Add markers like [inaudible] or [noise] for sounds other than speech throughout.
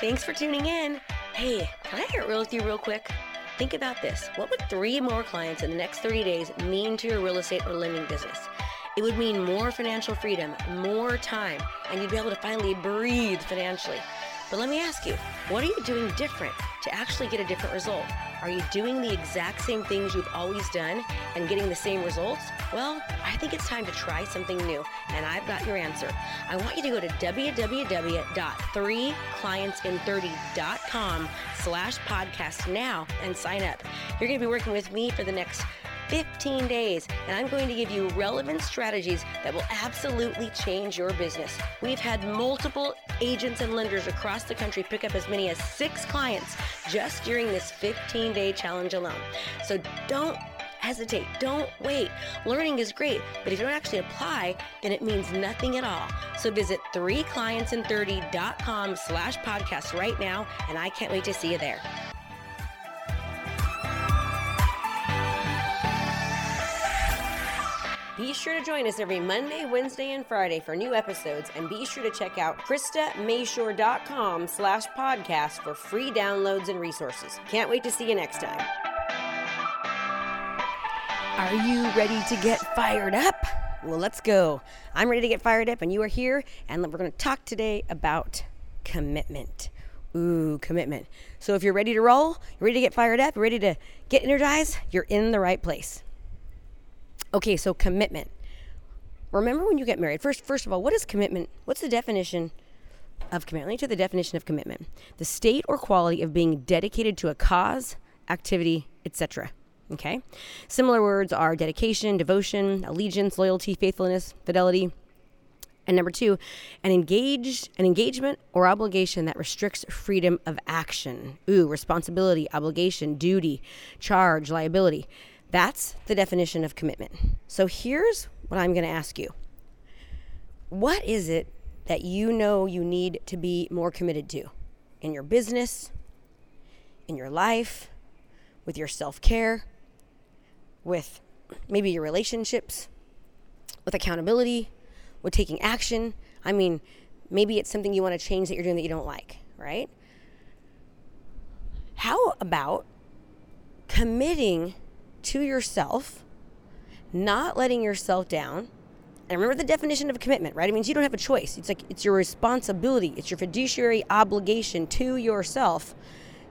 Thanks for tuning in. Hey, can I get real with you real quick? Think about this. What would three more clients in the next 30 days mean to your real estate or lending business? It would mean more financial freedom, more time, and you'd be able to finally breathe financially. But let me ask you, what are you doing different to actually get a different result? Are you doing the exact same things you've always done and getting the same results? Well, I think it's time to try something new, and I've got your answer. I want you to go to www.3clientsin30.com slash podcast now and sign up. You're going to be working with me for the next 15 days, and I'm going to give you relevant strategies that will absolutely change your business. We've had multiple agents and lenders across the country pick up as many as six clients just during this 15 day challenge alone. So don't hesitate. Don't wait. Learning is great, but if you don't actually apply, then it means nothing at all. So visit 3clientsin30.com slash podcast right now, and I can't wait to see you there. Be sure to join us every Monday, Wednesday, and Friday for new episodes, and be sure to check out KristaMashore.com slash podcast for free downloads and resources. Can't wait to see you next time. Are you ready to get fired up? Well, let's go. I'm ready to get fired up, and you are here, and we're going to talk today about commitment. Ooh, commitment. So if you're ready to roll, you're ready to get fired up, you're ready to get energized, you're in the right place. Okay, so commitment. Remember when you get married? First, first of all, what is commitment? What's the definition of commitment? Let me you the definition of commitment: the state or quality of being dedicated to a cause, activity, etc. Okay. Similar words are dedication, devotion, allegiance, loyalty, faithfulness, fidelity. And number two, an engaged an engagement or obligation that restricts freedom of action. Ooh, responsibility, obligation, duty, charge, liability. That's the definition of commitment. So here's what I'm going to ask you. What is it that you know you need to be more committed to? In your business, in your life, with your self care, with maybe your relationships, with accountability, with taking action? I mean, maybe it's something you want to change that you're doing that you don't like, right? How about committing to yourself, not letting yourself down. And remember the definition of commitment, right? It means you don't have a choice. It's like it's your responsibility, it's your fiduciary obligation to yourself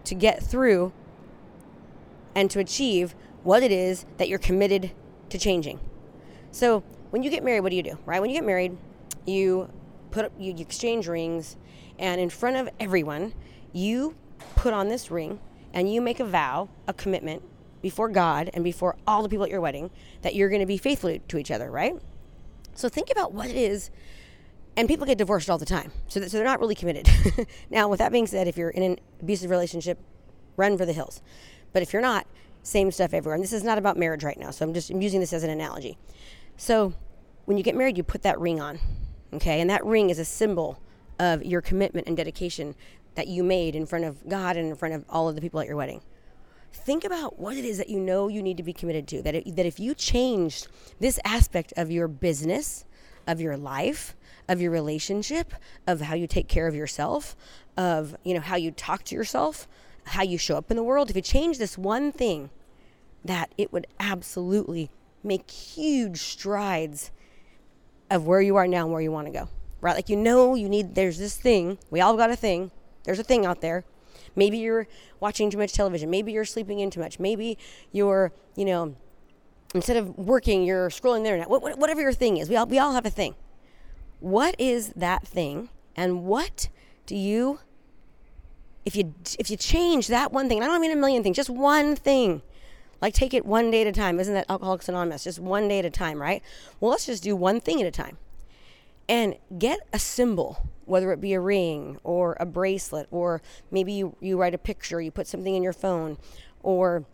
to get through and to achieve what it is that you're committed to changing. So, when you get married, what do you do? Right? When you get married, you put up you, you exchange rings and in front of everyone, you put on this ring and you make a vow, a commitment before God and before all the people at your wedding that you're going to be faithful to each other, right? So think about what it is. And people get divorced all the time, so, that, so they're not really committed. [laughs] now, with that being said, if you're in an abusive relationship, run for the hills. But if you're not, same stuff everywhere. And this is not about marriage right now, so I'm just I'm using this as an analogy. So when you get married, you put that ring on, okay? And that ring is a symbol of your commitment and dedication that you made in front of God and in front of all of the people at your wedding think about what it is that you know you need to be committed to. That, it, that if you changed this aspect of your business, of your life, of your relationship, of how you take care of yourself, of you know how you talk to yourself, how you show up in the world, if you change this one thing, that it would absolutely make huge strides of where you are now and where you want to go. Right? Like you know you need there's this thing. We all got a thing. There's a thing out there Maybe you're watching too much television. Maybe you're sleeping in too much. Maybe you're, you know, instead of working, you're scrolling the internet. Whatever your thing is, we all, we all have a thing. What is that thing? And what do you, if you, if you change that one thing, and I don't mean a million things, just one thing, like take it one day at a time. Isn't that Alcoholics Anonymous? Just one day at a time, right? Well, let's just do one thing at a time and get a symbol whether it be a ring or a bracelet, or maybe you, you write a picture, you put something in your phone, or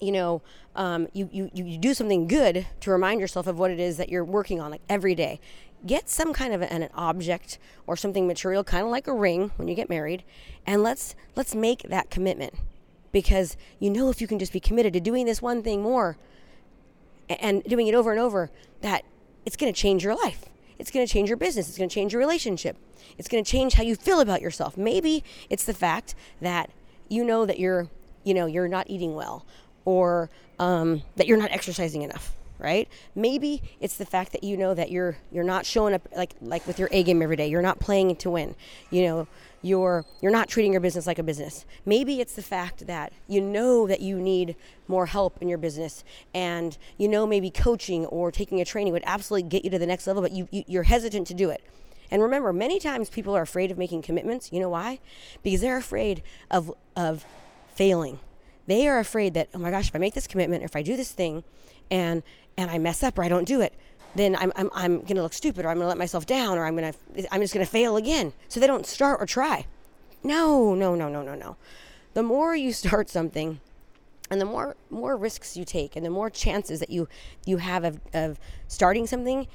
you know, um, you, you, you do something good to remind yourself of what it is that you're working on, like every day. Get some kind of an, an object or something material, kind of like a ring when you get married, and let's let's make that commitment because you know if you can just be committed to doing this one thing more and doing it over and over, that it's going to change your life it's going to change your business. It's going to change your relationship. It's going to change how you feel about yourself. Maybe it's the fact that you know that you're, you know, you're not eating well or um, that you're not exercising enough right maybe it's the fact that you know that you're you're not showing up like like with your a game every day you're not playing to win you know you're you're not treating your business like a business maybe it's the fact that you know that you need more help in your business and you know maybe coaching or taking a training would absolutely get you to the next level but you, you you're hesitant to do it and remember, many times people are afraid of making commitments. You know why? Because they're afraid of of failing. They are afraid that, oh my gosh, if I make this commitment or if I do this thing and and I mess up or I don't do it, then I'm, I'm, I'm going to look stupid or I'm going to let myself down or I'm going to, I'm just going to fail again. So they don't start or try. No, no, no, no, no, no. The more you start something and the more, more risks you take and the more chances that you, you have of, of starting something,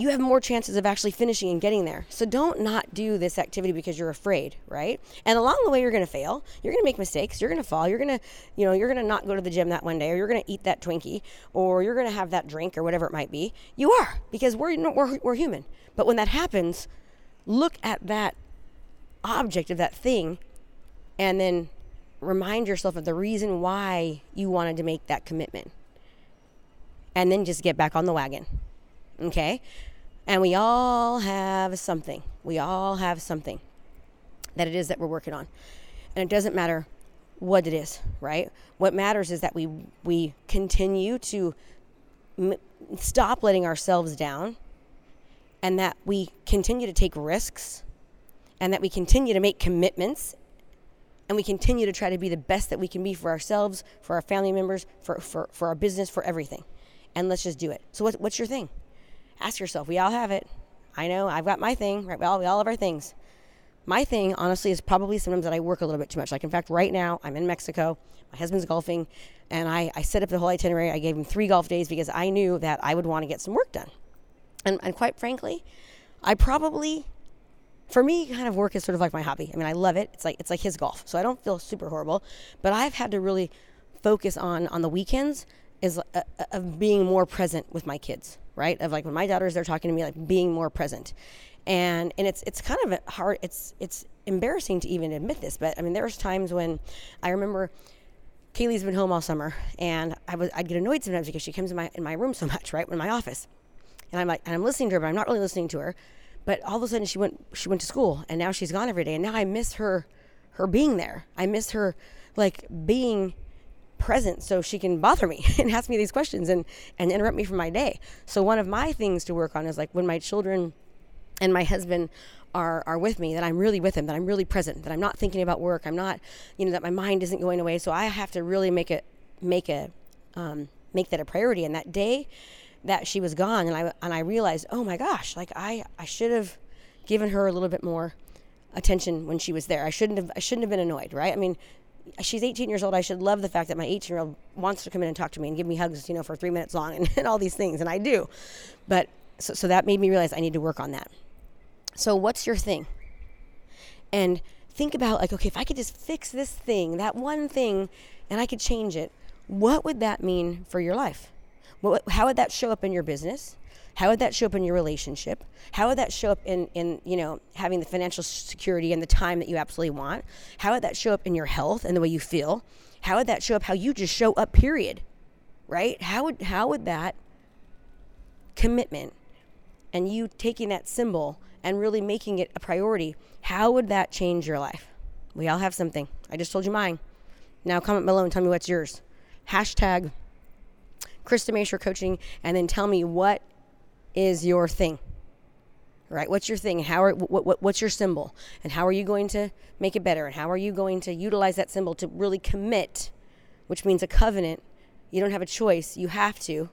you have more chances of actually finishing and getting there. So don't not do this activity because you're afraid, right? And along the way you're going to fail. You're going to make mistakes. You're going to fall. You're going to, you know, you're going to not go to the gym that one day or you're going to eat that Twinkie or you're going to have that drink or whatever it might be. You are because we're we're we're human. But when that happens, look at that object of that thing and then remind yourself of the reason why you wanted to make that commitment. And then just get back on the wagon. Okay? And we all have something. We all have something that it is that we're working on. And it doesn't matter what it is, right? What matters is that we we continue to m- stop letting ourselves down and that we continue to take risks and that we continue to make commitments and we continue to try to be the best that we can be for ourselves, for our family members, for, for, for our business, for everything. And let's just do it. So, what, what's your thing? Ask yourself. We all have it. I know I've got my thing, right? We all, we all have our things. My thing, honestly, is probably sometimes that I work a little bit too much. Like, in fact, right now I'm in Mexico. My husband's golfing, and I, I set up the whole itinerary. I gave him three golf days because I knew that I would want to get some work done. And, and quite frankly, I probably, for me, kind of work is sort of like my hobby. I mean, I love it. It's like it's like his golf, so I don't feel super horrible. But I've had to really focus on on the weekends is uh, of being more present with my kids right? Of like when my daughter's they're talking to me, like being more present. And and it's it's kind of hard. It's it's embarrassing to even admit this, but I mean, there's times when I remember Kaylee's been home all summer, and I was I'd get annoyed sometimes because she comes in my in my room so much, right, in my office, and I'm like, and I'm listening to her, but I'm not really listening to her. But all of a sudden, she went she went to school, and now she's gone every day, and now I miss her her being there. I miss her like being present so she can bother me [laughs] and ask me these questions and, and interrupt me from my day. So one of my things to work on is like when my children and my husband are, are with me, that I'm really with them, that I'm really present, that I'm not thinking about work, I'm not, you know, that my mind isn't going away. So I have to really make it, make a, um, make that a priority. And that day that she was gone, and I and I realized, oh my gosh, like I I should have given her a little bit more attention when she was there. I shouldn't have I shouldn't have been annoyed, right? I mean, she's 18 years old. I should love the fact that my 18 year old wants to come in and talk to me and give me hugs, you know, for three minutes long and, [laughs] and all these things. And I do. But so, so that made me realize I need to work on that. So, what's your thing? And think about, like, okay, if I could just fix this thing, that one thing, and I could change it, what would that mean for your life? What, how would that show up in your business? How would that show up in your relationship? How would that show up in, in you know having the financial security and the time that you absolutely want? How would that show up in your health and the way you feel? How would that show up how you just show up period? Right? How would how would that commitment and you taking that symbol and really making it a priority, how would that change your life? We all have something. I just told you mine. Now comment below and tell me what's yours. Hashtag Krista Mashore Coaching, and then tell me what is your thing right? What's your thing? How are what, what, what's your symbol? And how are you going to make it better? And how are you going to utilize that symbol to really commit which means a covenant? You don't have a choice. You have to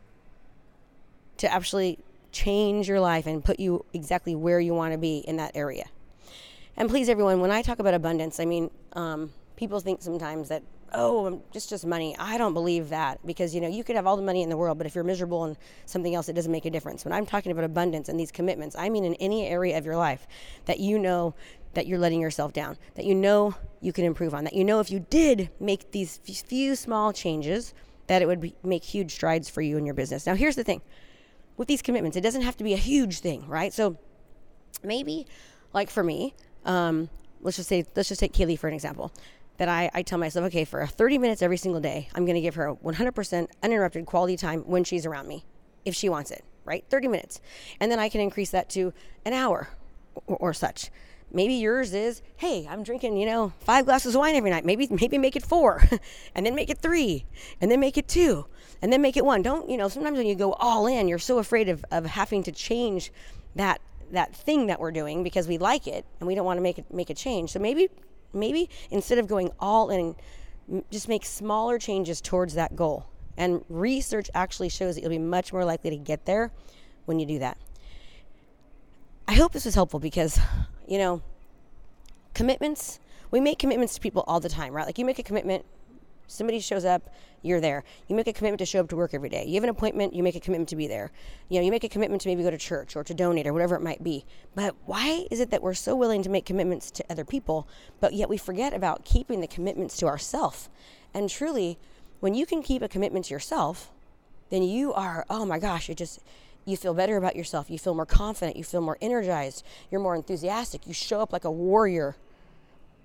to actually change your life and put you exactly where you want to be in that area. And please everyone when i talk about abundance i mean um, people think sometimes that oh, just just money. I don't believe that because you know you could have all the money in the world, but if you're miserable in something else, it doesn't make a difference. When I'm talking about abundance and these commitments, I mean in any area of your life that you know that you're letting yourself down, that you know you can improve on, that you know if you did make these few small changes, that it would be, make huge strides for you in your business. Now, here's the thing. with these commitments. It doesn't have to be a huge thing, right? So maybe, like for me, um, let's just say, let's just take Kaylee for an example. That I, I tell myself, okay, for 30 minutes every single day, I'm going to give her 100% uninterrupted quality time when she's around me, if she wants it, right? 30 minutes. And then I can increase that to an hour or, or such. Maybe yours is, hey, I'm drinking, you know, five glasses of wine every night. Maybe maybe make it four, [laughs] and then make it three, and then make it two, and then make it one. Don't you know? Sometimes when you go all in, you're so afraid of, of having to change that that thing that we're doing because we like it and we don't want to make it make a change. So maybe maybe instead of going all in, just make smaller changes towards that goal. And research actually shows that you'll be much more likely to get there when you do that. I hope this was helpful because, you know, commitments, we make commitments to people all the time, right? Like you make a commitment Somebody shows up, you're there. You make a commitment to show up to work every day. You have an appointment, you make a commitment to be there. You know, you make a commitment to maybe go to church or to donate or whatever it might be. But why is it that we're so willing to make commitments to other people, but yet we forget about keeping the commitments to ourselves? And truly, when you can keep a commitment to yourself, then you are, oh my gosh, it just you feel better about yourself. You feel more confident. You feel more energized. You're more enthusiastic. You show up like a warrior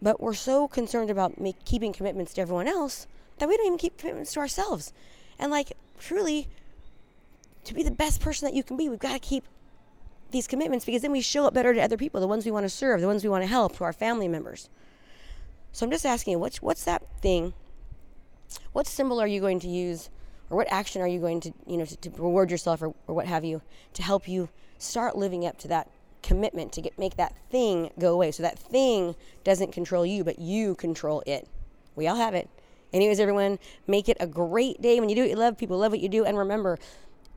but we're so concerned about make, keeping commitments to everyone else that we don't even keep commitments to ourselves. And like, truly, to be the best person that you can be, we've got to keep these commitments because then we show up better to other people, the ones we want to serve, the ones we want to help, to our family members. So I'm just asking what's what's that thing? What symbol are you going to use, or what action are you going to, you know, to, to reward yourself, or, or what have you, to help you start living up to that commitment to get make that thing go away. So that thing doesn't control you, but you control it. We all have it. Anyways, everyone, make it a great day when you do what you love. People love what you do, and remember,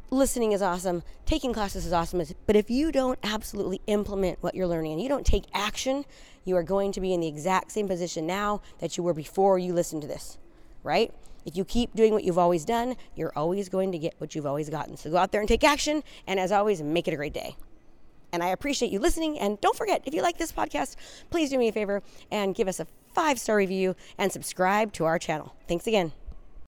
listening is awesome, taking classes is awesome. But if you don't absolutely implement what you're learning and you don't take action, you are going to be in the exact same position now that you were before you listened to this, right? If you keep doing what you've always done, you're always going to get what you've always gotten. So go out there and take action. And as always, make it a great day. And I appreciate you listening. And don't forget, if you like this podcast, please do me a favor and give us a five star review and subscribe to our channel. Thanks again.